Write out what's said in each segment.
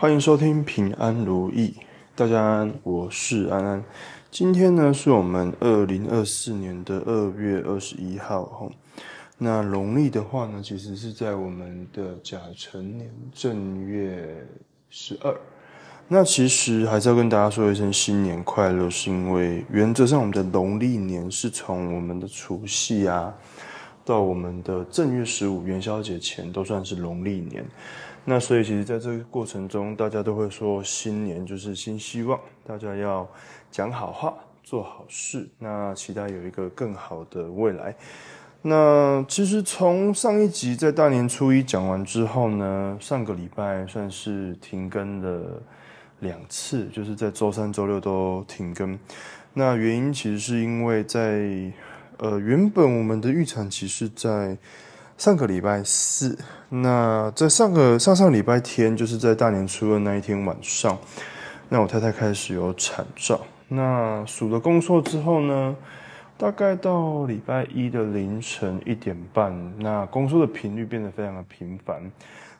欢迎收听平安如意，大家安，我是安安。今天呢是我们二零二四年的二月二十一号哈。那农历的话呢，其实是在我们的甲辰年正月十二。那其实还是要跟大家说一声新年快乐，是因为原则上我们的农历年是从我们的除夕啊，到我们的正月十五元宵节前都算是农历年。那所以其实在这个过程中，大家都会说新年就是新希望，大家要讲好话，做好事，那期待有一个更好的未来。那其实从上一集在大年初一讲完之后呢，上个礼拜算是停更了。两次就是在周三、周六都停更，那原因其实是因为在呃原本我们的预产期是在上个礼拜四，那在上个上上礼拜天就是在大年初二那一天晚上，那我太太开始有产兆，那数了宫缩之后呢，大概到礼拜一的凌晨一点半，那宫缩的频率变得非常的频繁。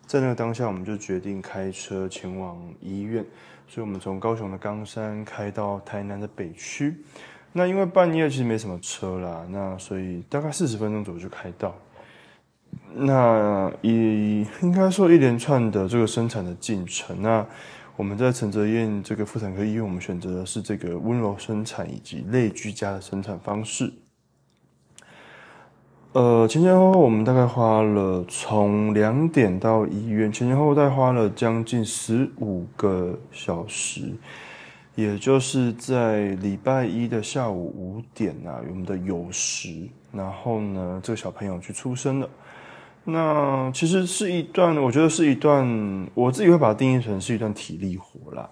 在那个当下，我们就决定开车前往医院，所以我们从高雄的冈山开到台南的北区。那因为半夜其实没什么车啦，那所以大概四十分钟左右就开到。那以应该说一连串的这个生产的进程，那我们在陈泽燕这个妇产科医院，我们选择的是这个温柔生产以及类居家的生产方式。呃，前前后后我们大概花了从两点到医院，前前后后大概花了将近十五个小时，也就是在礼拜一的下午五点啊，我们的酉时，然后呢，这个小朋友去出生了。那其实是一段，我觉得是一段，我自己会把它定义成是一段体力活啦。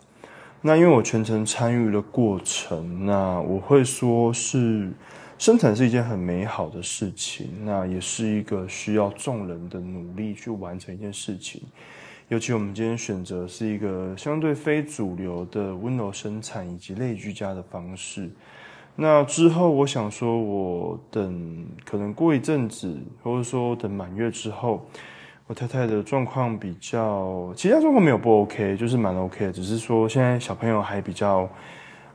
那因为我全程参与了过程，那我会说是。生产是一件很美好的事情，那也是一个需要众人的努力去完成一件事情。尤其我们今天选择是一个相对非主流的温柔生产以及类居家的方式。那之后，我想说，我等可能过一阵子，或者说等满月之后，我太太的状况比较，其他状况没有不 OK，就是蛮 OK 的，只是说现在小朋友还比较。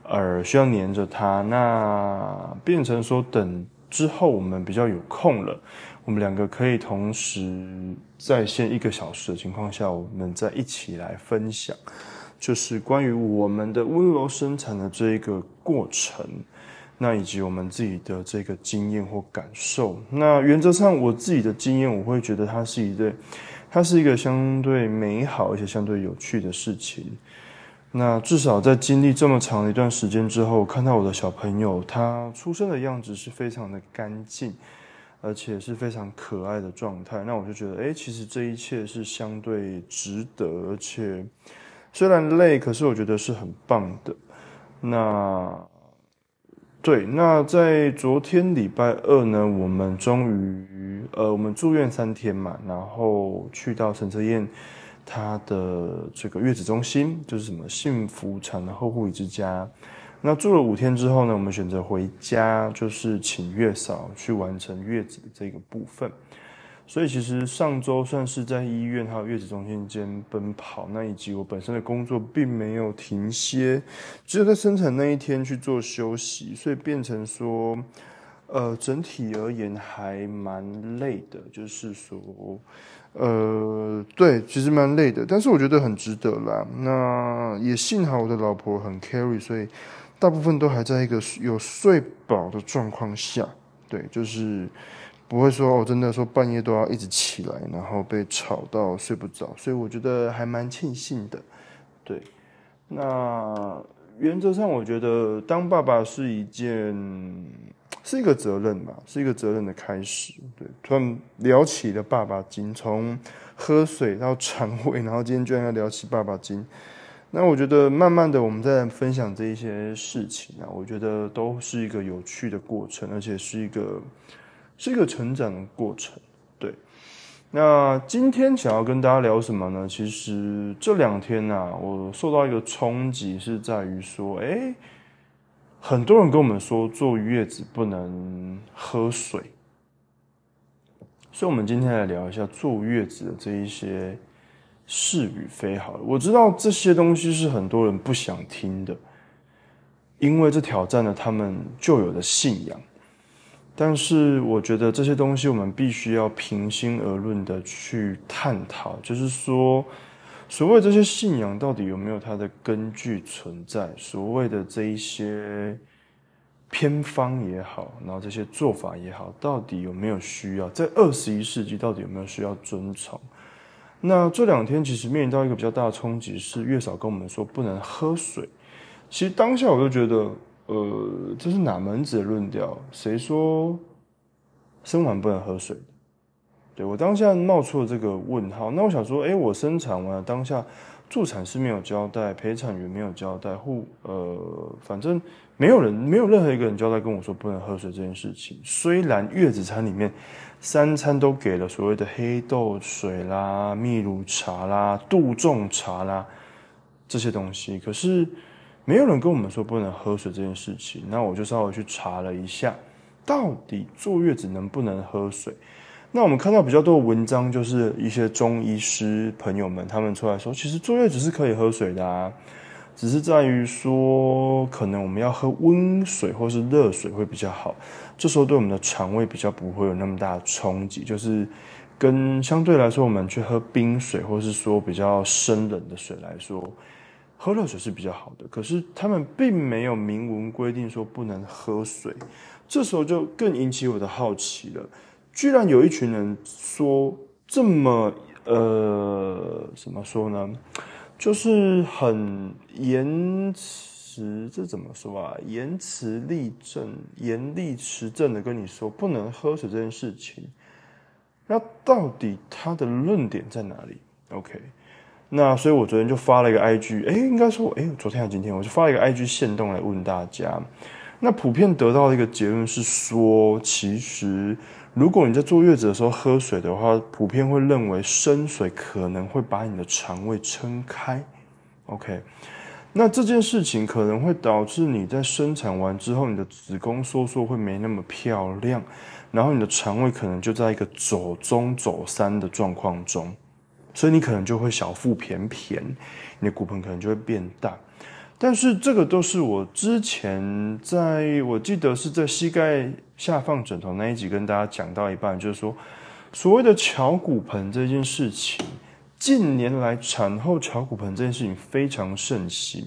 呃需要黏着他，那变成说等之后我们比较有空了，我们两个可以同时在线一个小时的情况下，我们再一起来分享，就是关于我们的温柔生产的这一个过程，那以及我们自己的这个经验或感受。那原则上我自己的经验，我会觉得它是一对，它是一个相对美好而且相对有趣的事情。那至少在经历这么长的一段时间之后，看到我的小朋友他出生的样子是非常的干净，而且是非常可爱的状态。那我就觉得，哎，其实这一切是相对值得，而且虽然累，可是我觉得是很棒的。那对，那在昨天礼拜二呢，我们终于，呃，我们住院三天嘛，然后去到陈泽燕。她的这个月子中心就是什么幸福产后护理之家。那住了五天之后呢，我们选择回家，就是请月嫂去完成月子的这个部分。所以其实上周算是在医院还有月子中心间奔跑，那以及我本身的工作并没有停歇，只有在生产那一天去做休息，所以变成说，呃，整体而言还蛮累的，就是说。呃，对，其实蛮累的，但是我觉得很值得啦。那也幸好我的老婆很 carry，所以大部分都还在一个有睡饱的状况下。对，就是不会说哦，真的说半夜都要一直起来，然后被吵到睡不着。所以我觉得还蛮庆幸的。对，那原则上我觉得当爸爸是一件。是一个责任吧，是一个责任的开始。对，突然聊起了爸爸经，从喝水到肠胃，然后今天居然要聊起爸爸经。那我觉得慢慢的，我们在分享这一些事情啊，我觉得都是一个有趣的过程，而且是一个是一个成长的过程。对，那今天想要跟大家聊什么呢？其实这两天呢，我受到一个冲击，是在于说，哎。很多人跟我们说坐月子不能喝水，所以，我们今天来聊一下坐月子的这一些是与非。好了，我知道这些东西是很多人不想听的，因为这挑战了他们旧有的信仰。但是我觉得这些东西我们必须要平心而论的去探讨，就是说，所谓这些信仰到底有没有它的根据存在？所谓的这一些偏方也好，然后这些做法也好，到底有没有需要？在二十一世纪到底有没有需要遵从？那这两天其实面临到一个比较大的冲击，是月嫂跟我们说不能喝水。其实当下我就觉得。呃，这是哪门子的论调？谁说生完不能喝水？对我当下冒出了这个问号。那我想说，哎，我生产完了当下助产师没有交代，陪产员没有交代，护呃，反正没有人，没有任何一个人交代跟我说不能喝水这件事情。虽然月子餐里面三餐都给了所谓的黑豆水啦、秘鲁茶啦、杜仲茶啦这些东西，可是。没有人跟我们说不能喝水这件事情，那我就稍微去查了一下，到底坐月子能不能喝水？那我们看到比较多的文章，就是一些中医师朋友们他们出来说，其实坐月子是可以喝水的啊，只是在于说，可能我们要喝温水或是热水会比较好，这时候对我们的肠胃比较不会有那么大的冲击，就是跟相对来说，我们去喝冰水或是说比较生冷的水来说。喝热水是比较好的，可是他们并没有明文规定说不能喝水，这时候就更引起我的好奇了。居然有一群人说这么呃，怎么说呢？就是很言辞，这怎么说啊？言辞立正，言立持正的跟你说不能喝水这件事情，那到底他的论点在哪里？OK。那所以，我昨天就发了一个 IG，哎，应该说，哎，昨天还是今天，我就发了一个 IG 线动来问大家。那普遍得到的一个结论是说，其实如果你在坐月子的时候喝水的话，普遍会认为生水可能会把你的肠胃撑开。OK，那这件事情可能会导致你在生产完之后，你的子宫收缩会没那么漂亮，然后你的肠胃可能就在一个走中走三的状况中。所以你可能就会小腹便便，你的骨盆可能就会变大，但是这个都是我之前在我记得是在膝盖下放枕头那一集跟大家讲到一半，就是说所谓的桥骨盆这件事情，近年来产后桥骨盆这件事情非常盛行，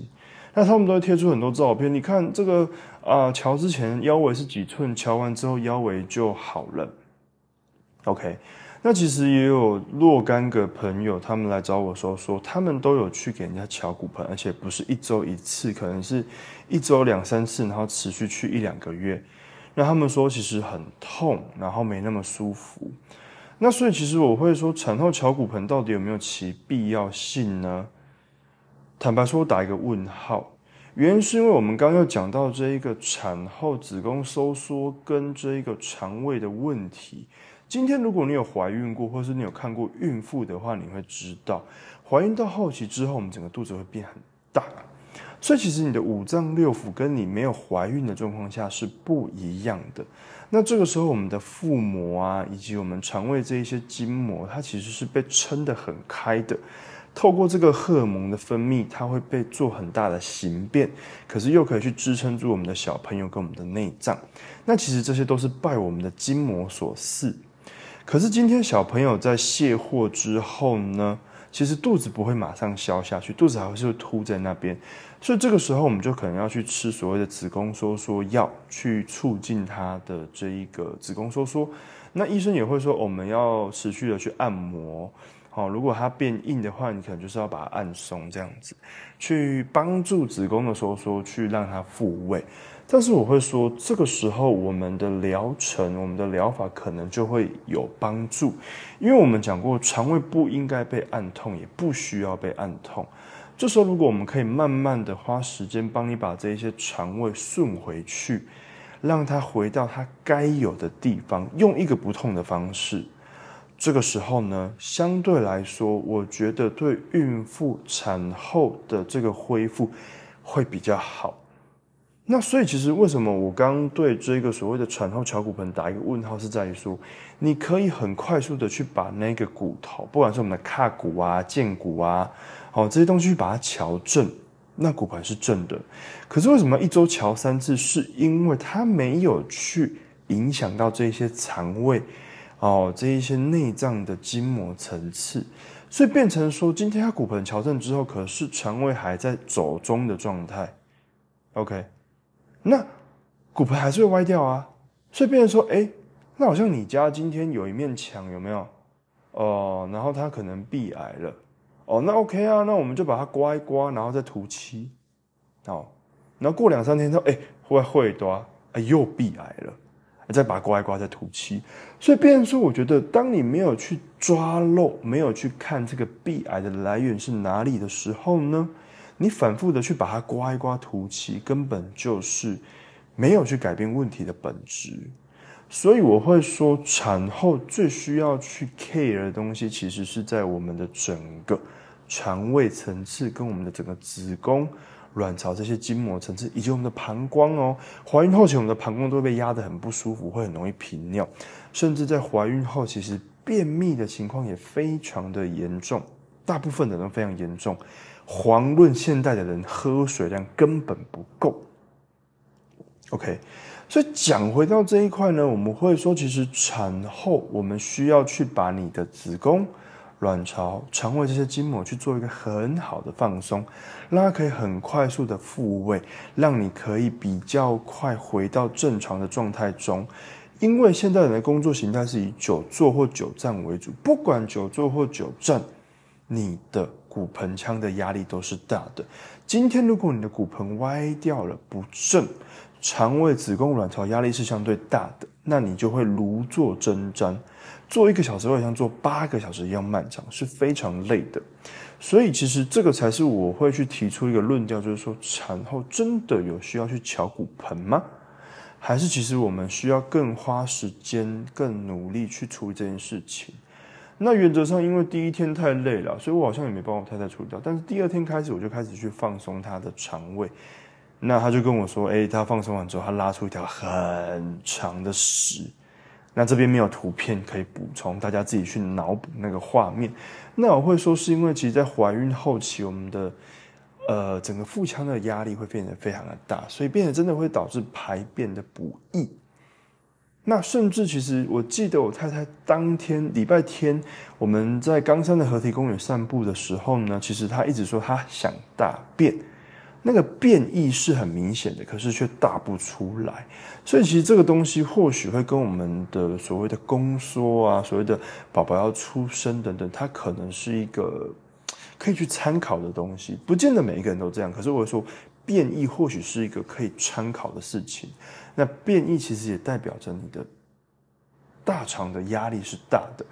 那他们都会贴出很多照片，你看这个啊，桥之前腰围是几寸，桥完之后腰围就好了，OK。那其实也有若干个朋友，他们来找我说说，他们都有去给人家敲骨盆，而且不是一周一次，可能是一周两三次，然后持续去一两个月。那他们说其实很痛，然后没那么舒服。那所以其实我会说，产后敲骨盆到底有没有其必要性呢？坦白说，我打一个问号。原因是因为我们刚刚讲到这一个产后子宫收缩跟这一个肠胃的问题。今天，如果你有怀孕过，或是你有看过孕妇的话，你会知道，怀孕到后期之后，我们整个肚子会变很大。所以，其实你的五脏六腑跟你没有怀孕的状况下是不一样的。那这个时候，我们的腹膜啊，以及我们肠胃这一些筋膜，它其实是被撑得很开的。透过这个荷尔蒙的分泌，它会被做很大的形变，可是又可以去支撑住我们的小朋友跟我们的内脏。那其实这些都是拜我们的筋膜所赐。可是今天小朋友在卸货之后呢，其实肚子不会马上消下去，肚子还是会凸在那边，所以这个时候我们就可能要去吃所谓的子宫收缩药，去促进他的这一个子宫收缩。那医生也会说，我们要持续的去按摩。好，如果它变硬的话，你可能就是要把它按松，这样子去帮助子宫的收缩，去让它复位。但是我会说，这个时候我们的疗程、我们的疗法可能就会有帮助，因为我们讲过，肠胃不应该被按痛，也不需要被按痛。这时候，如果我们可以慢慢的花时间帮你把这一些肠胃顺回去，让它回到它该有的地方，用一个不痛的方式，这个时候呢，相对来说，我觉得对孕妇产后的这个恢复会比较好。那所以其实为什么我刚对这个所谓的产后敲骨盆打一个问号，是在于说，你可以很快速的去把那个骨头，不管是我们的髂骨啊、剑骨啊，好这些东西去把它矫正，那骨盆是正的。可是为什么一周敲三次？是因为它没有去影响到这些肠胃哦，这一些内脏的筋膜层次，所以变成说，今天它骨盆矫正之后，可是肠胃还在走中的状态。OK。那骨盆还是会歪掉啊，所以变成说，哎，那好像你家今天有一面墙有没有？哦，然后它可能壁癌了，哦，那 OK 啊，那我们就把它刮一刮，然后再涂漆，哦，然后过两三天之后，哎，会会多，哎，又壁癌了，再把它刮一刮，再涂漆，所以变成说，我觉得当你没有去抓漏，没有去看这个壁癌的来源是哪里的时候呢？你反复的去把它刮一刮涂漆，根本就是没有去改变问题的本质。所以我会说，产后最需要去 care 的东西，其实是在我们的整个肠胃层次，跟我们的整个子宫、卵巢这些筋膜层次，以及我们的膀胱哦。怀孕后期，我们的膀胱都被压得很不舒服，会很容易频尿，甚至在怀孕后，其实便秘的情况也非常的严重，大部分的人非常严重。遑论现代的人喝水量根本不够。OK，所以讲回到这一块呢，我们会说，其实产后我们需要去把你的子宫、卵巢、肠胃这些筋膜去做一个很好的放松，让它可以很快速的复位，让你可以比较快回到正常的状态中。因为现代人的工作形态是以久坐或久站为主，不管久坐或久站，你的。骨盆腔的压力都是大的。今天如果你的骨盆歪掉了不正，肠胃、子宫、卵巢压力是相对大的，那你就会如坐针毡，做一个小时会像做八个小时一样漫长，是非常累的。所以其实这个才是我会去提出一个论调，就是说产后真的有需要去敲骨盆吗？还是其实我们需要更花时间、更努力去处理这件事情？那原则上，因为第一天太累了，所以我好像也没帮我太太处理掉。但是第二天开始，我就开始去放松她的肠胃。那他就跟我说：“哎，他放松完之后，他拉出一条很长的屎。那这边没有图片可以补充，大家自己去脑补那个画面。那我会说，是因为其实，在怀孕后期，我们的呃整个腹腔的压力会变得非常的大，所以变得真的会导致排便的不易。”那甚至其实，我记得我太太当天礼拜天我们在冈山的河堤公园散步的时候呢，其实她一直说她想大便，那个便意是很明显的，可是却大不出来。所以其实这个东西或许会跟我们的所谓的宫缩啊，所谓的宝宝要出生等等，它可能是一个可以去参考的东西。不见得每一个人都这样，可是我说变异或许是一个可以参考的事情。那变异其实也代表着你的大肠的压力是大的，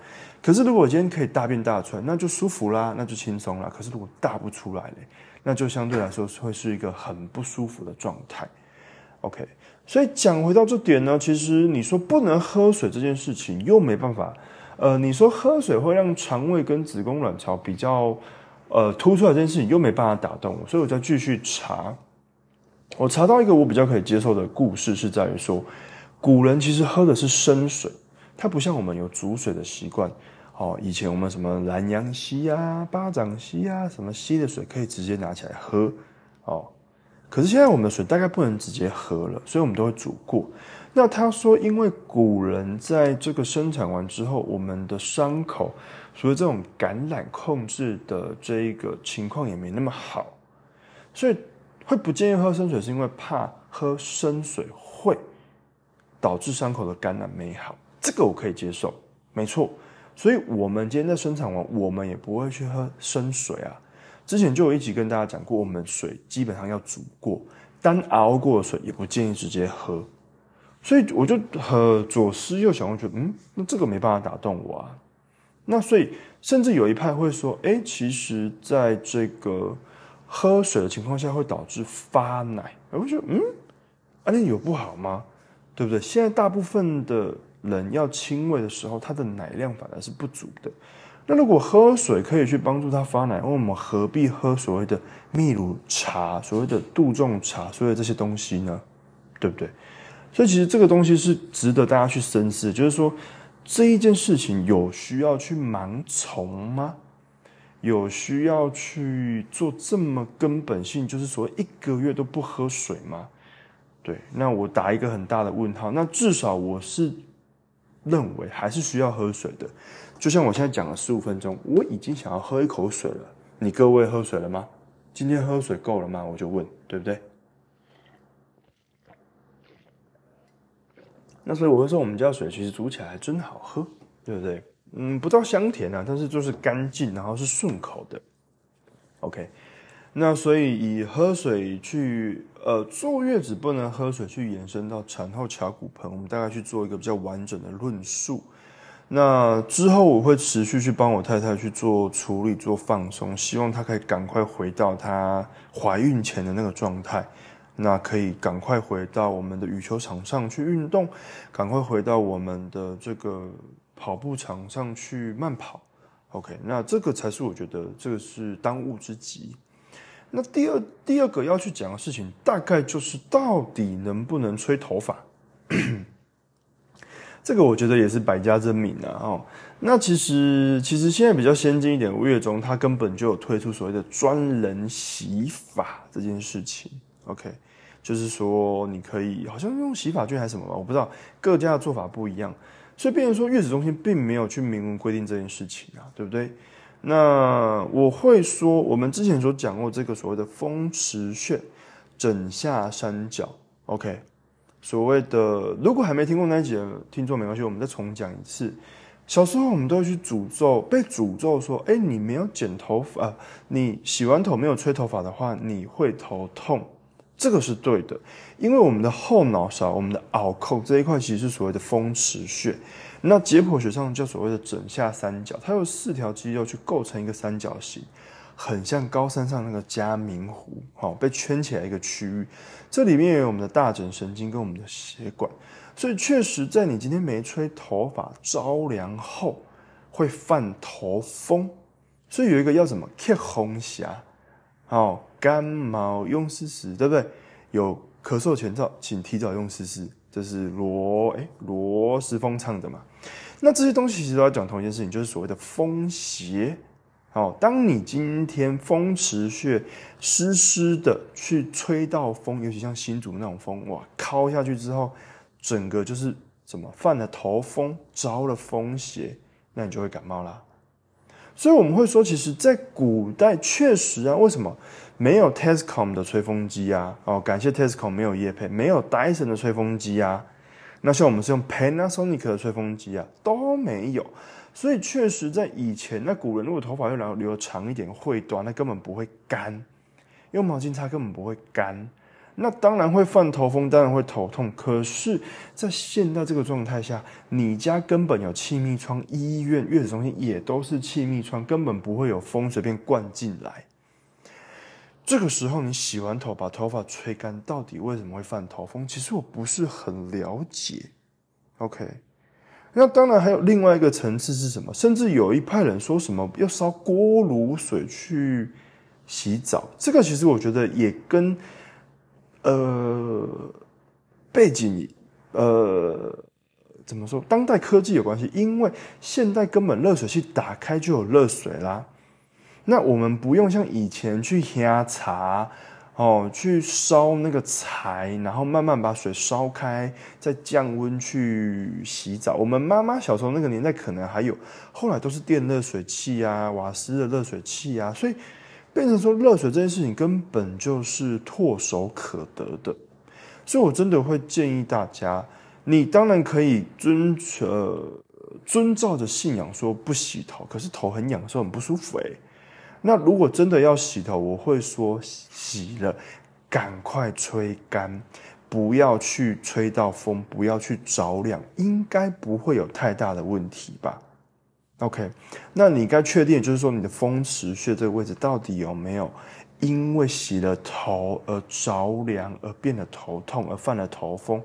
可是如果今天可以大便大出来，那就舒服啦，那就轻松啦。可是如果大不出来嘞，那就相对来说会是一个很不舒服的状态。OK，所以讲回到这点呢，其实你说不能喝水这件事情又没办法，呃，你说喝水会让肠胃跟子宫卵巢比较呃突出来这件事情又没办法打动我，所以我再继续查。我查到一个我比较可以接受的故事，是在于说，古人其实喝的是生水，它不像我们有煮水的习惯。哦，以前我们什么南阳溪啊、巴掌溪啊，什么溪的水可以直接拿起来喝。哦，可是现在我们的水大概不能直接喝了，所以我们都会煮过。那他说，因为古人在这个生产完之后，我们的伤口，所以这种感染控制的这一个情况也没那么好，所以。会不建议喝生水，是因为怕喝生水会导致伤口的感染没好，这个我可以接受，没错。所以，我们今天在生产完，我们也不会去喝生水啊。之前就有一集跟大家讲过，我们水基本上要煮过，单熬过的水也不建议直接喝。所以，我就和左思右想，我觉得，嗯，那这个没办法打动我啊。那所以，甚至有一派会说，哎，其实在这个。喝水的情况下会导致发奶，我觉得嗯，啊那有不好吗？对不对？现在大部分的人要亲喂的时候，他的奶量反而是不足的。那如果喝水可以去帮助他发奶，那我们何必喝所谓的秘鲁茶、所谓的杜仲茶、所有这些东西呢？对不对？所以其实这个东西是值得大家去深思，就是说这一件事情有需要去盲从吗？有需要去做这么根本性，就是说一个月都不喝水吗？对，那我打一个很大的问号。那至少我是认为还是需要喝水的。就像我现在讲了十五分钟，我已经想要喝一口水了。你各位喝水了吗？今天喝水够了吗？我就问，对不对？那所以我会说，我们家水其实煮起来还真好喝，对不对？嗯，不到香甜啊，但是就是干净，然后是顺口的。OK，那所以以喝水去呃坐月子不能喝水去延伸到产后髂骨盆，我们大概去做一个比较完整的论述。那之后我会持续去帮我太太去做处理、做放松，希望她可以赶快回到她怀孕前的那个状态。那可以赶快回到我们的羽球场上去运动，赶快回到我们的这个跑步场上去慢跑。OK，那这个才是我觉得这个是当务之急。那第二第二个要去讲的事情，大概就是到底能不能吹头发。这个我觉得也是百家争鸣啊，哦，那其实其实现在比较先进一点，五月中它根本就有推出所谓的专人洗发这件事情，OK，就是说你可以好像用洗发卷还是什么吧，我不知道各家的做法不一样，所以变成说月子中心并没有去明文规定这件事情啊，对不对？那我会说，我们之前所讲过这个所谓的风池穴、枕下三角，OK。所谓的，如果还没听过那一集的听众没关系，我们再重讲一次。小时候我们都会去诅咒，被诅咒说：“哎，你没有剪头发，你洗完头没有吹头发的话，你会头痛。”这个是对的，因为我们的后脑勺、我们的耳扣这一块其实是所谓的风池穴。那解剖学上叫所谓的枕下三角，它有四条肌肉去构成一个三角形。很像高山上那个嘉明湖，好被圈起来一个区域，这里面有我们的大枕神经跟我们的血管，所以确实在你今天没吹头发着凉后会犯头风，所以有一个要什么咳红霞，好感冒用湿湿，对不对？有咳嗽前兆，请提早用湿湿，这是罗哎罗时丰唱的嘛？那这些东西其实都要讲同一件事情，就是所谓的风邪。好，当你今天风池穴湿湿的去吹到风，尤其像新竹那种风，哇，敲下去之后，整个就是怎么犯了头风，着了风邪，那你就会感冒啦。所以我们会说，其实，在古代确实啊，为什么没有 Tescom 的吹风机啊？哦，感谢 Tescom 没有叶配，没有 Dyson 的吹风机啊。那像我们是用 Panasonic 的吹风机啊，都没有。所以确实，在以前，那古人如果头发要留留长一点，会短，那根本不会干，用毛巾擦根本不会干，那当然会犯头风，当然会头痛。可是，在现在这个状态下，你家根本有气密窗，医院、月子中心也都是气密窗，根本不会有风随便灌进来。这个时候，你洗完头把头发吹干，到底为什么会犯头风？其实我不是很了解。OK。那当然还有另外一个层次是什么？甚至有一派人说什么要烧锅炉水去洗澡，这个其实我觉得也跟呃背景呃怎么说当代科技有关系，因为现代根本热水器打开就有热水啦，那我们不用像以前去喝茶。哦，去烧那个柴，然后慢慢把水烧开，再降温去洗澡。我们妈妈小时候那个年代可能还有，后来都是电热水器啊、瓦斯的热水器啊，所以变成说热水这件事情根本就是唾手可得的。所以我真的会建议大家，你当然可以遵呃遵照着信仰说不洗头，可是头很痒，候很不舒服哎。那如果真的要洗头，我会说洗了，赶快吹干，不要去吹到风，不要去着凉，应该不会有太大的问题吧？OK，那你该确定就是说你的风池穴这个位置到底有没有因为洗了头而着凉而变得头痛而犯了头风？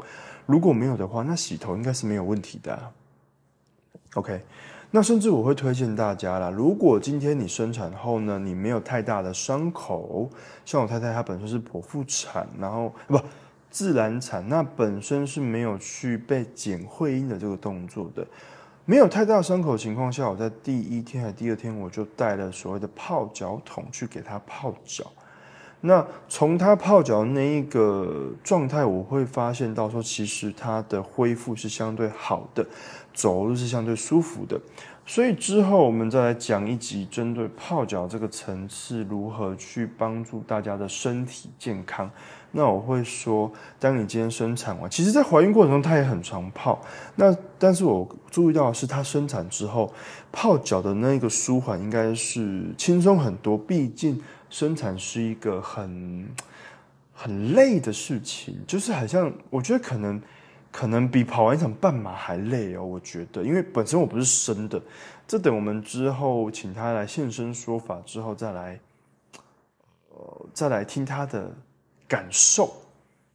如果没有的话，那洗头应该是没有问题的。OK。那甚至我会推荐大家啦，如果今天你生产后呢，你没有太大的伤口，像我太太她本身是剖腹产，然后不自然产，那本身是没有去被剪会阴的这个动作的，没有太大伤口的情况下，我在第一天还第二天我就带了所谓的泡脚桶去给他泡脚。那从他泡脚那一个状态，我会发现到说，其实他的恢复是相对好的，走路是相对舒服的。所以之后我们再来讲一集针对泡脚这个层次，如何去帮助大家的身体健康。那我会说，当你今天生产完，其实在怀孕过程中，她也很常泡。那但是我注意到的是，她生产之后泡脚的那个舒缓应该是轻松很多，毕竟。生产是一个很很累的事情，就是好像我觉得可能可能比跑完一场半马还累哦。我觉得，因为本身我不是生的，这等我们之后请他来现身说法之后再来，再来听他的感受。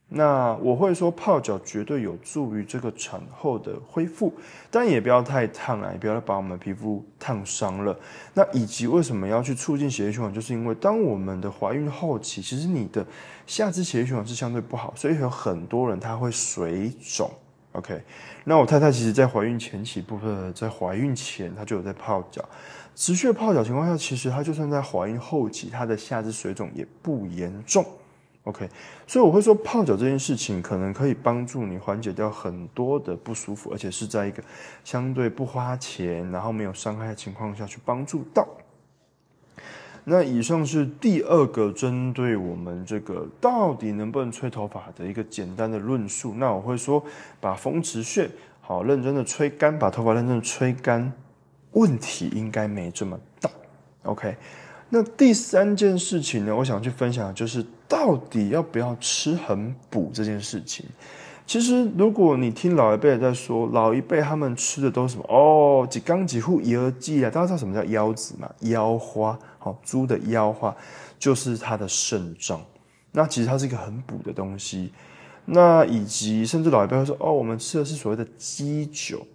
那我会说泡脚绝对有助于这个产后的恢复，但也不要太烫啊，也不要把我们皮肤烫伤了。那以及为什么要去促进血液循环，就是因为当我们的怀孕后期，其实你的下肢血液循环是相对不好，所以有很多人他会水肿。OK，那我太太其实在怀孕前期部分，在怀孕前她就有在泡脚，持续泡脚情况下，其实她就算在怀孕后期，她的下肢水肿也不严重。OK，所以我会说泡脚这件事情可能可以帮助你缓解掉很多的不舒服，而且是在一个相对不花钱，然后没有伤害的情况下去帮助到。那以上是第二个针对我们这个到底能不能吹头发的一个简单的论述。那我会说，把风池穴好认真的吹干，把头发认真的吹干，问题应该没这么大。OK。那第三件事情呢，我想去分享的就是到底要不要吃很补这件事情。其实，如果你听老一辈在说，老一辈他们吃的都是什么？哦，几缸几户一二剂啊？大家知道什么叫腰子吗？腰花，好，猪的腰花就是它的肾脏。那其实它是一个很补的东西。那以及甚至老一辈会说，哦，我们吃的是所谓的鸡酒，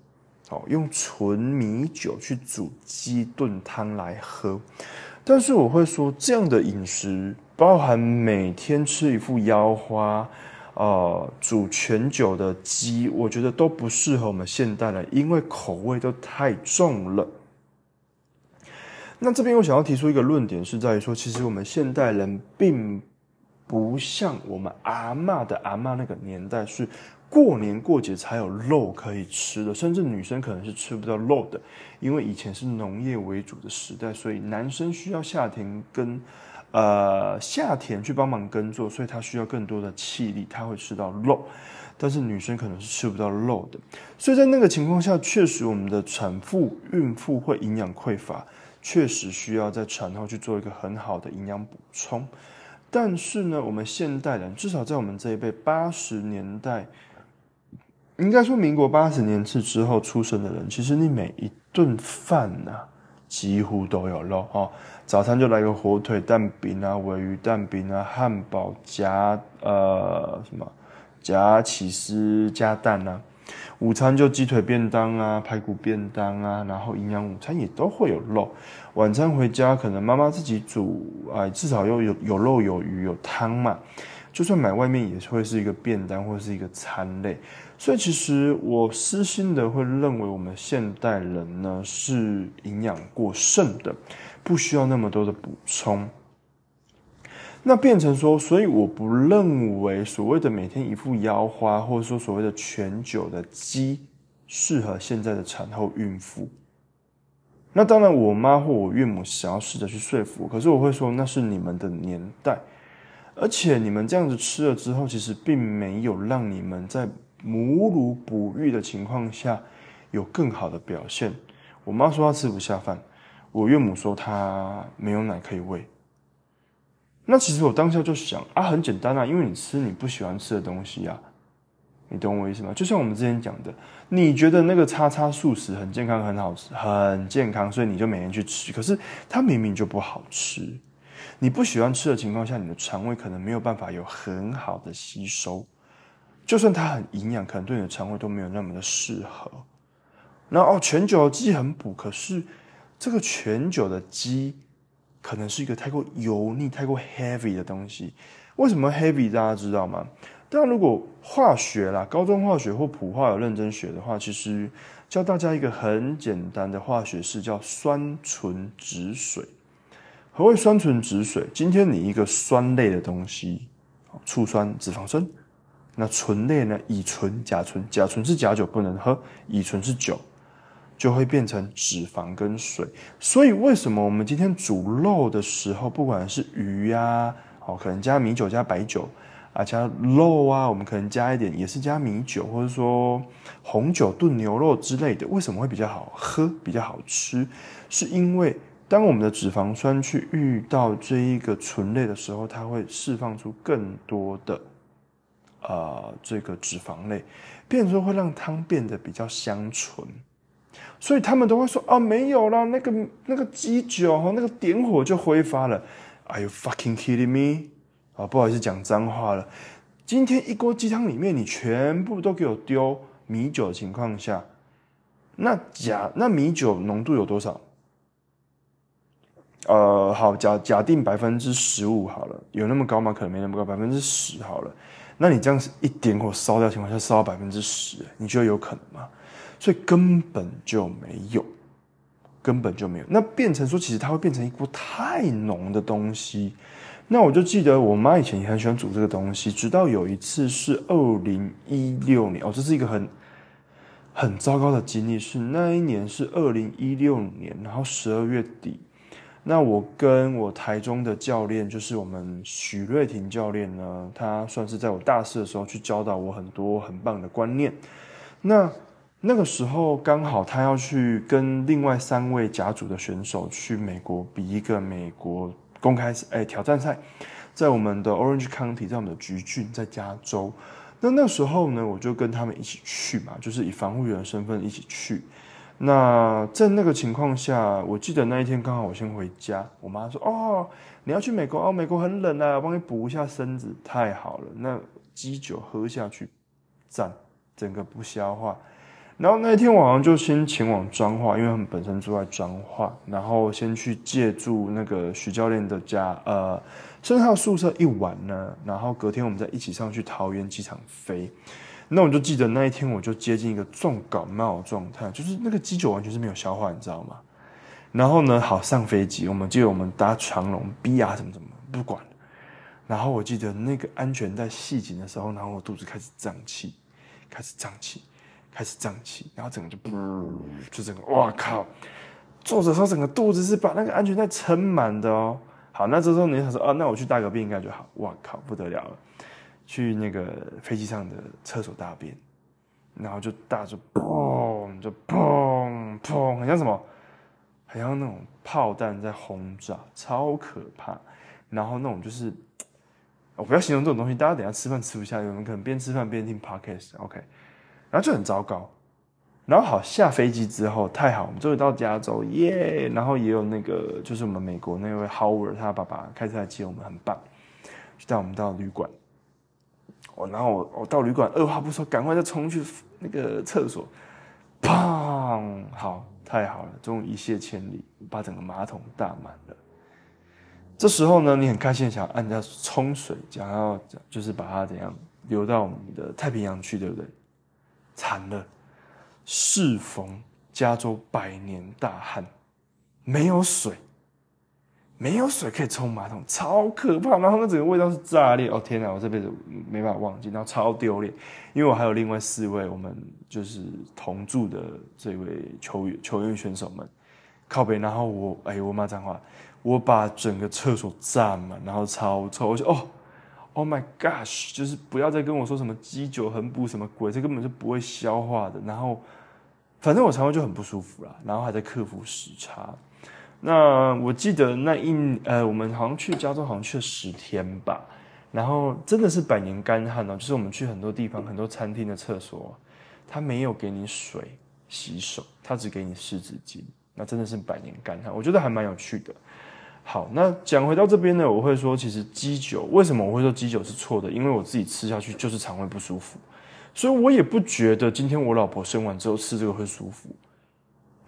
好，用纯米酒去煮鸡炖汤来喝。但是我会说，这样的饮食包含每天吃一副腰花，呃，煮全酒的鸡，我觉得都不适合我们现代人，因为口味都太重了。那这边我想要提出一个论点，是在于说，其实我们现代人并不像我们阿嬷的阿嬷那个年代是。过年过节才有肉可以吃的，甚至女生可能是吃不到肉的，因为以前是农业为主的时代，所以男生需要下田耕，呃，下田去帮忙耕作，所以他需要更多的气力，他会吃到肉，但是女生可能是吃不到肉的，所以在那个情况下，确实我们的产妇、孕妇会营养匮乏，确实需要在产后去做一个很好的营养补充，但是呢，我们现代人至少在我们这一辈八十年代。应该说，民国八十年次之后出生的人，其实你每一顿饭呐，几乎都有肉哦。早餐就来个火腿蛋饼啊，尾鱼蛋饼啊，汉堡夹呃什么夹起司加蛋啊。午餐就鸡腿便当啊，排骨便当啊，然后营养午餐也都会有肉。晚餐回家可能妈妈自己煮啊，至少又有有肉有鱼有汤嘛。就算买外面也会是一个便当或者是一个餐类。所以其实我私心的会认为，我们现代人呢是营养过剩的，不需要那么多的补充。那变成说，所以我不认为所谓的每天一副腰花，或者说所谓的全酒的鸡，适合现在的产后孕妇。那当然，我妈或我岳母想要试着去说服，可是我会说，那是你们的年代，而且你们这样子吃了之后，其实并没有让你们在。母乳哺育的情况下，有更好的表现。我妈说她吃不下饭，我岳母说她没有奶可以喂。那其实我当下就想啊，很简单啊，因为你吃你不喜欢吃的东西啊，你懂我意思吗？就像我们之前讲的，你觉得那个叉叉素食很健康、很好吃、很健康，所以你就每天去吃。可是它明明就不好吃，你不喜欢吃的情况下，你的肠胃可能没有办法有很好的吸收。就算它很营养，可能对你的肠胃都没有那么的适合。然后哦，全酒的鸡很补，可是这个全酒的鸡可能是一个太过油腻、太过 heavy 的东西。为什么 heavy？大家知道吗？但，如果化学啦，高中化学或普化有认真学的话，其实教大家一个很简单的化学式，叫酸醇酯水。何谓酸醇止水？今天你一个酸类的东西，醋酸、脂肪酸，那醇类呢？乙醇、甲醇，甲醇是假酒不能喝，乙醇是酒，就会变成脂肪跟水。所以为什么我们今天煮肉的时候，不管是鱼呀，哦，可能加米酒、加白酒。啊，加肉啊，我们可能加一点，也是加米酒，或者说红酒炖牛肉之类的。为什么会比较好喝、比较好吃？是因为当我们的脂肪酸去遇到这一个醇类的时候，它会释放出更多的啊这个脂肪类，变说会让汤变得比较香醇。所以他们都会说：“啊，没有啦，那个那个鸡酒哈，那个点火就挥发了。”Are you fucking kidding me？啊，不好意思，讲脏话了。今天一锅鸡汤里面，你全部都给我丢米酒的情况下，那假那米酒浓度有多少？呃，好，假假定百分之十五好了，有那么高吗？可能没那么高，百分之十好了。那你这样一点火烧掉情况下，烧到百分之十，你觉得有可能吗？所以根本就没有，根本就没有。那变成说，其实它会变成一锅太浓的东西。那我就记得我妈以前也很喜欢煮这个东西，直到有一次是二零一六年哦，这是一个很很糟糕的经历，是那一年是二零一六年，然后十二月底，那我跟我台中的教练，就是我们许瑞婷教练呢，他算是在我大四的时候去教导我很多很棒的观念。那那个时候刚好他要去跟另外三位甲组的选手去美国比一个美国。公开赛，哎，挑战赛，在我们的 Orange County，在我们的橘郡，在加州。那那时候呢，我就跟他们一起去嘛，就是以防护员的身份一起去。那在那个情况下，我记得那一天刚好我先回家，我妈说：“哦，你要去美国哦，美国很冷啊，帮你补一下身子，太好了。”那鸡酒喝下去，赞，整个不消化。然后那一天晚上就先前往彰化，因为他们本身住在彰化，然后先去借住那个徐教练的家，呃，甚至他的宿舍一晚呢。然后隔天我们再一起上去桃园机场飞。那我就记得那一天我就接近一个重感冒状态，就是那个鸡酒完全是没有消化，你知道吗？然后呢，好上飞机，我们记得我们搭长龙 B 啊什么什么不管。然后我记得那个安全带系紧的时候，然后我肚子开始胀气，开始胀气。开始胀气，然后整个就噗，就整个哇靠！坐着时候整个肚子是把那个安全带撑满的哦。好，那这时候你想说啊，那我去大个便应该就好。哇靠，不得了了！去那个飞机上的厕所大便，然后就大就砰，就砰砰，很像什么？很像那种炮弹在轰炸，超可怕。然后那种就是，我不要形容这种东西，大家等下吃饭吃不下，有人可能边吃饭边听 podcast。OK。然后就很糟糕，然后好下飞机之后太好，我们终于到加州耶！然后也有那个就是我们美国那位 Howard 他爸爸开车来接我们，很棒，就带我们到旅馆。然后我我到旅馆，二话不说，赶快再冲去那个厕所，砰！好，太好了，终于一泻千里，把整个马桶大满了。这时候呢，你很开心想按下冲水，想要就是把它怎样流到我们的太平洋去，对不对？惨了，适逢加州百年大旱，没有水，没有水可以冲马桶，超可怕。然后那整个味道是炸裂，哦天哪，我这辈子没办法忘记，然后超丢脸。因为我还有另外四位我们就是同住的这位球员球员选手们靠北，然后我哎我骂脏话，我把整个厕所占满，然后超臭，我就哦。Oh my gosh！就是不要再跟我说什么鸡酒很补什么鬼，这根本就不会消化的。然后，反正我肠胃就很不舒服了，然后还在克服时差。那我记得那一呃，我们好像去加州，好像去了十天吧。然后真的是百年干旱哦，就是我们去很多地方，很多餐厅的厕所，他没有给你水洗手，他只给你湿纸巾。那真的是百年干旱，我觉得还蛮有趣的。好，那讲回到这边呢，我会说，其实鸡酒为什么我会说鸡酒是错的？因为我自己吃下去就是肠胃不舒服，所以我也不觉得今天我老婆生完之后吃这个会舒服。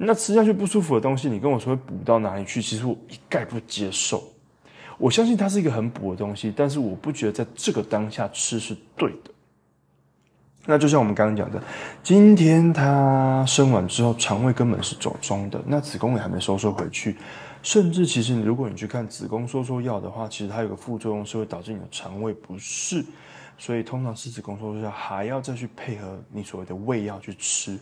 那吃下去不舒服的东西，你跟我说会补到哪里去？其实我一概不接受。我相信它是一个很补的东西，但是我不觉得在这个当下吃是对的。那就像我们刚刚讲的，今天他生完之后，肠胃根本是走中的，那子宫也还没收缩回去，甚至其实如果你去看子宫收缩药的话，其实它有个副作用是会导致你的肠胃不适，所以通常吃子宫收缩药还要再去配合你所谓的胃药去吃。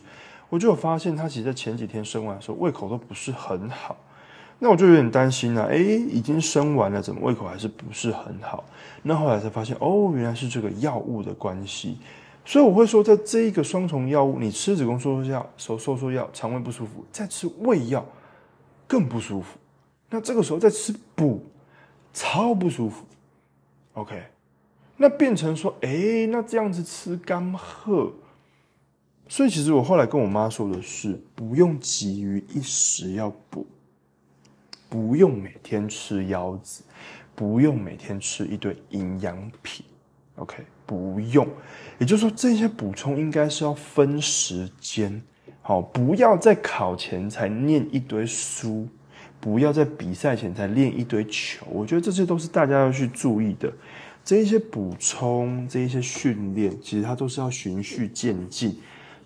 我就有发现，他其实在前几天生完的时候胃口都不是很好，那我就有点担心了，诶，已经生完了，怎么胃口还是不是很好？那后来才发现，哦，原来是这个药物的关系。所以我会说，在这一个双重药物，你吃子宫收缩药、收收缩药，肠胃不舒服；再吃胃药，更不舒服。那这个时候再吃补，超不舒服。OK，那变成说，哎，那这样子吃干喝。所以其实我后来跟我妈说的是，不用急于一时要补，不用每天吃腰子，不用每天吃一堆营养品。OK。不用，也就是说，这些补充应该是要分时间，好，不要在考前才念一堆书，不要在比赛前才练一堆球。我觉得这些都是大家要去注意的。这一些补充，这一些训练，其实它都是要循序渐进，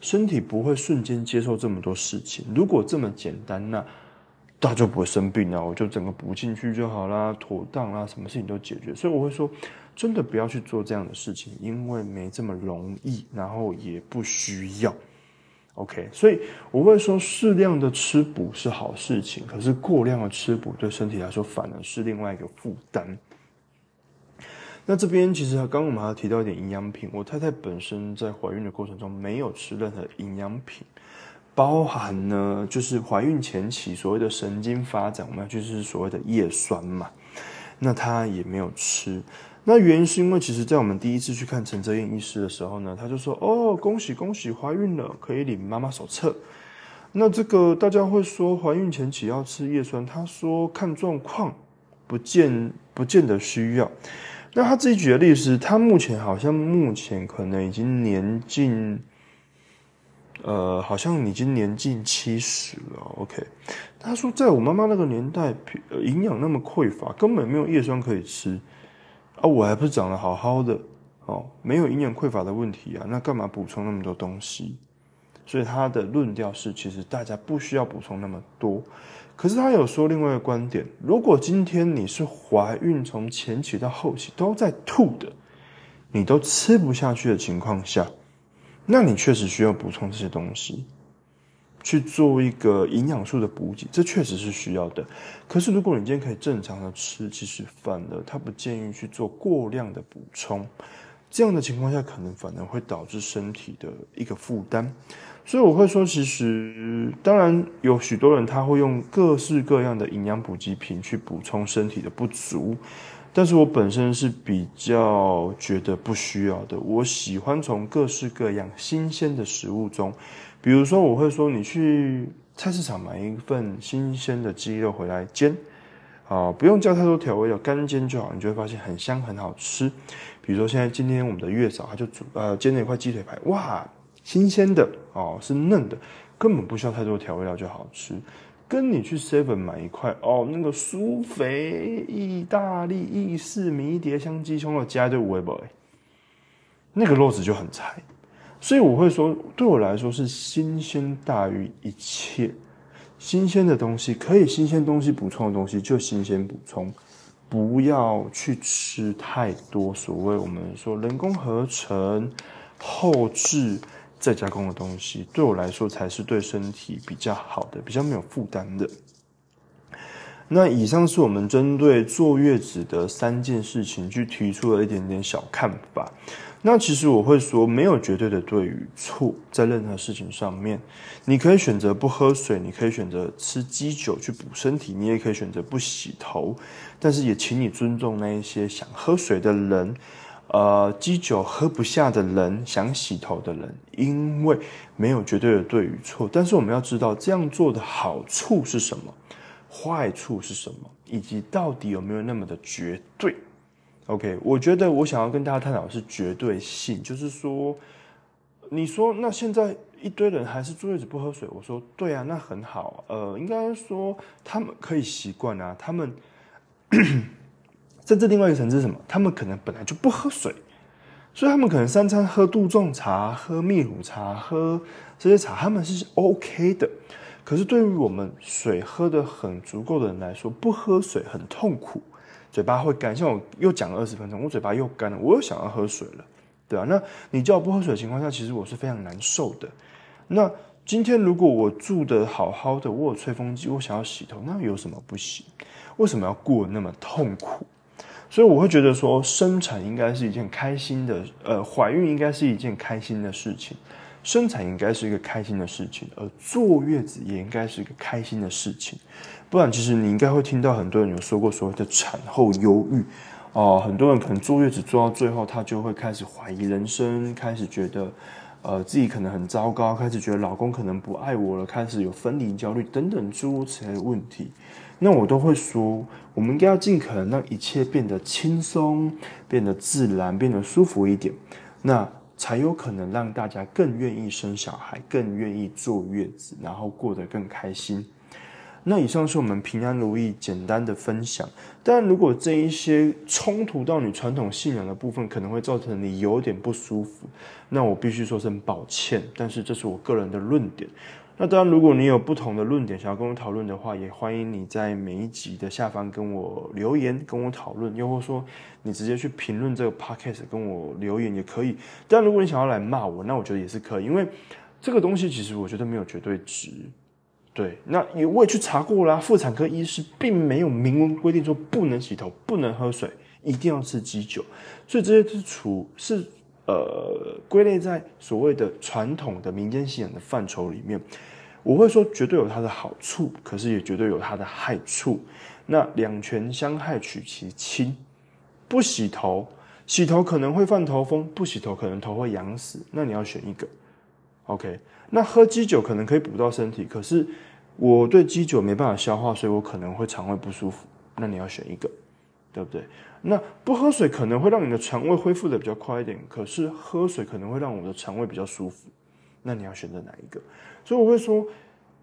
身体不会瞬间接受这么多事情。如果这么简单，那大家就不会生病了，我就整个补进去就好啦，妥当啦，什么事情都解决。所以我会说。真的不要去做这样的事情，因为没这么容易，然后也不需要。OK，所以我会说适量的吃补是好事情，可是过量的吃补对身体来说反而是另外一个负担。那这边其实刚刚我们还提到一点营养品，我太太本身在怀孕的过程中没有吃任何营养品，包含呢就是怀孕前期所谓的神经发展，我们要就是所谓的叶酸嘛，那她也没有吃。那原因是因为，其实，在我们第一次去看陈泽燕医师的时候呢，他就说：“哦，恭喜恭喜，怀孕了，可以领妈妈手册。”那这个大家会说，怀孕前期要吃叶酸，他说看状况，不见不见得需要。那他自己举的例子是，他目前好像目前可能已经年近，呃，好像已经年近七十了。OK，他说，在我妈妈那个年代，营养那么匮乏，根本没有叶酸可以吃。啊，我还不是长得好好的哦，没有营养匮乏的问题啊，那干嘛补充那么多东西？所以他的论调是，其实大家不需要补充那么多。可是他有说另外一个观点，如果今天你是怀孕从前期到后期都在吐的，你都吃不下去的情况下，那你确实需要补充这些东西。去做一个营养素的补给，这确实是需要的。可是如果你今天可以正常的吃，其实反而他不建议去做过量的补充。这样的情况下，可能反而会导致身体的一个负担。所以我会说，其实当然有许多人他会用各式各样的营养补给品去补充身体的不足，但是我本身是比较觉得不需要的。我喜欢从各式各样新鲜的食物中。比如说，我会说你去菜市场买一份新鲜的鸡肉回来煎，啊，不用加太多调味料，干煎就好，你就会发现很香很好吃。比如说现在今天我们的月嫂他就煮呃煎了一块鸡腿排，哇，新鲜的哦，是嫩的，根本不需要太多调味料就好吃。跟你去 seven 买一块哦，那个酥肥意大利意式迷迭香鸡胸肉加一堆五味博，那个肉质就很柴。所以我会说，对我来说是新鲜大于一切。新鲜的东西可以，新鲜东西补充的东西就新鲜补充，不要去吃太多所谓我们说人工合成、后置再加工的东西。对我来说才是对身体比较好的，比较没有负担的。那以上是我们针对坐月子的三件事情去提出了一点点小看法。那其实我会说，没有绝对的对与错，在任何事情上面，你可以选择不喝水，你可以选择吃鸡酒去补身体，你也可以选择不洗头，但是也请你尊重那一些想喝水的人，呃，鸡酒喝不下的人，想洗头的人，因为没有绝对的对与错，但是我们要知道这样做的好处是什么，坏处是什么，以及到底有没有那么的绝对。OK，我觉得我想要跟大家探讨的是绝对性，就是说，你说那现在一堆人还是坐月子不喝水。我说对啊，那很好。呃，应该说他们可以习惯啊。他们甚至另外一个层次是什么？他们可能本来就不喝水，所以他们可能三餐喝杜仲茶、喝蜜乳茶、喝这些茶，他们是 OK 的。可是对于我们水喝的很足够的人来说，不喝水很痛苦，嘴巴会干。像我又讲了二十分钟，我嘴巴又干了，我又想要喝水了，对啊，那你叫我不喝水的情况下，其实我是非常难受的。那今天如果我住的好好的，我有吹风机，我想要洗头，那有什么不行？为什么要过那么痛苦？所以我会觉得说，生产应该是一件开心的，呃，怀孕应该是一件开心的事情。生产应该是一个开心的事情，而坐月子也应该是一个开心的事情，不然其实你应该会听到很多人有说过所谓的产后忧郁，哦，很多人可能坐月子坐到最后，他就会开始怀疑人生，开始觉得，呃，自己可能很糟糕，开始觉得老公可能不爱我了，开始有分离焦虑等等诸如此类的问题。那我都会说，我们应该要尽可能让一切变得轻松，变得自然，变得舒服一点。那。才有可能让大家更愿意生小孩，更愿意坐月子，然后过得更开心。那以上是我们平安如意简单的分享。但如果这一些冲突到你传统信仰的部分，可能会造成你有点不舒服，那我必须说声抱歉。但是这是我个人的论点。那当然，如果你有不同的论点想要跟我讨论的话，也欢迎你在每一集的下方跟我留言，跟我讨论，又或说你直接去评论这个 podcast 跟我留言也可以。但如果你想要来骂我，那我觉得也是可以，因为这个东西其实我觉得没有绝对值。对，那也我也去查过啦，妇产科医师并没有明文规定说不能洗头、不能喝水、一定要吃鸡酒，所以这些是处是。呃，归类在所谓的传统的民间信仰的范畴里面，我会说绝对有它的好处，可是也绝对有它的害处。那两全相害取其轻，不洗头，洗头可能会犯头风；不洗头可能头会痒死。那你要选一个，OK？那喝鸡酒可能可以补到身体，可是我对鸡酒没办法消化，所以我可能会肠胃不舒服。那你要选一个。对不对？那不喝水可能会让你的肠胃恢复的比较快一点，可是喝水可能会让我的肠胃比较舒服。那你要选择哪一个？所以我会说，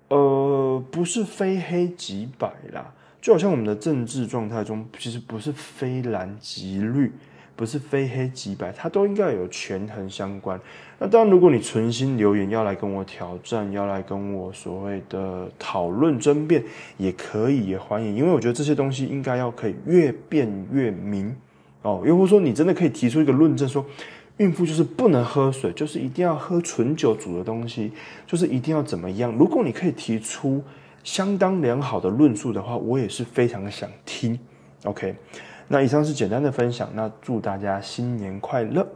呃，不是非黑即白啦，就好像我们的政治状态中，其实不是非蓝即绿。不是非黑即白，它都应该有权衡相关。那当然，如果你存心留言要来跟我挑战，要来跟我所谓的讨论争辩，也可以，也欢迎。因为我觉得这些东西应该要可以越辩越明哦。又或者说，你真的可以提出一个论证，说孕妇就是不能喝水，就是一定要喝纯酒煮的东西，就是一定要怎么样？如果你可以提出相当良好的论述的话，我也是非常想听。OK。那以上是简单的分享，那祝大家新年快乐。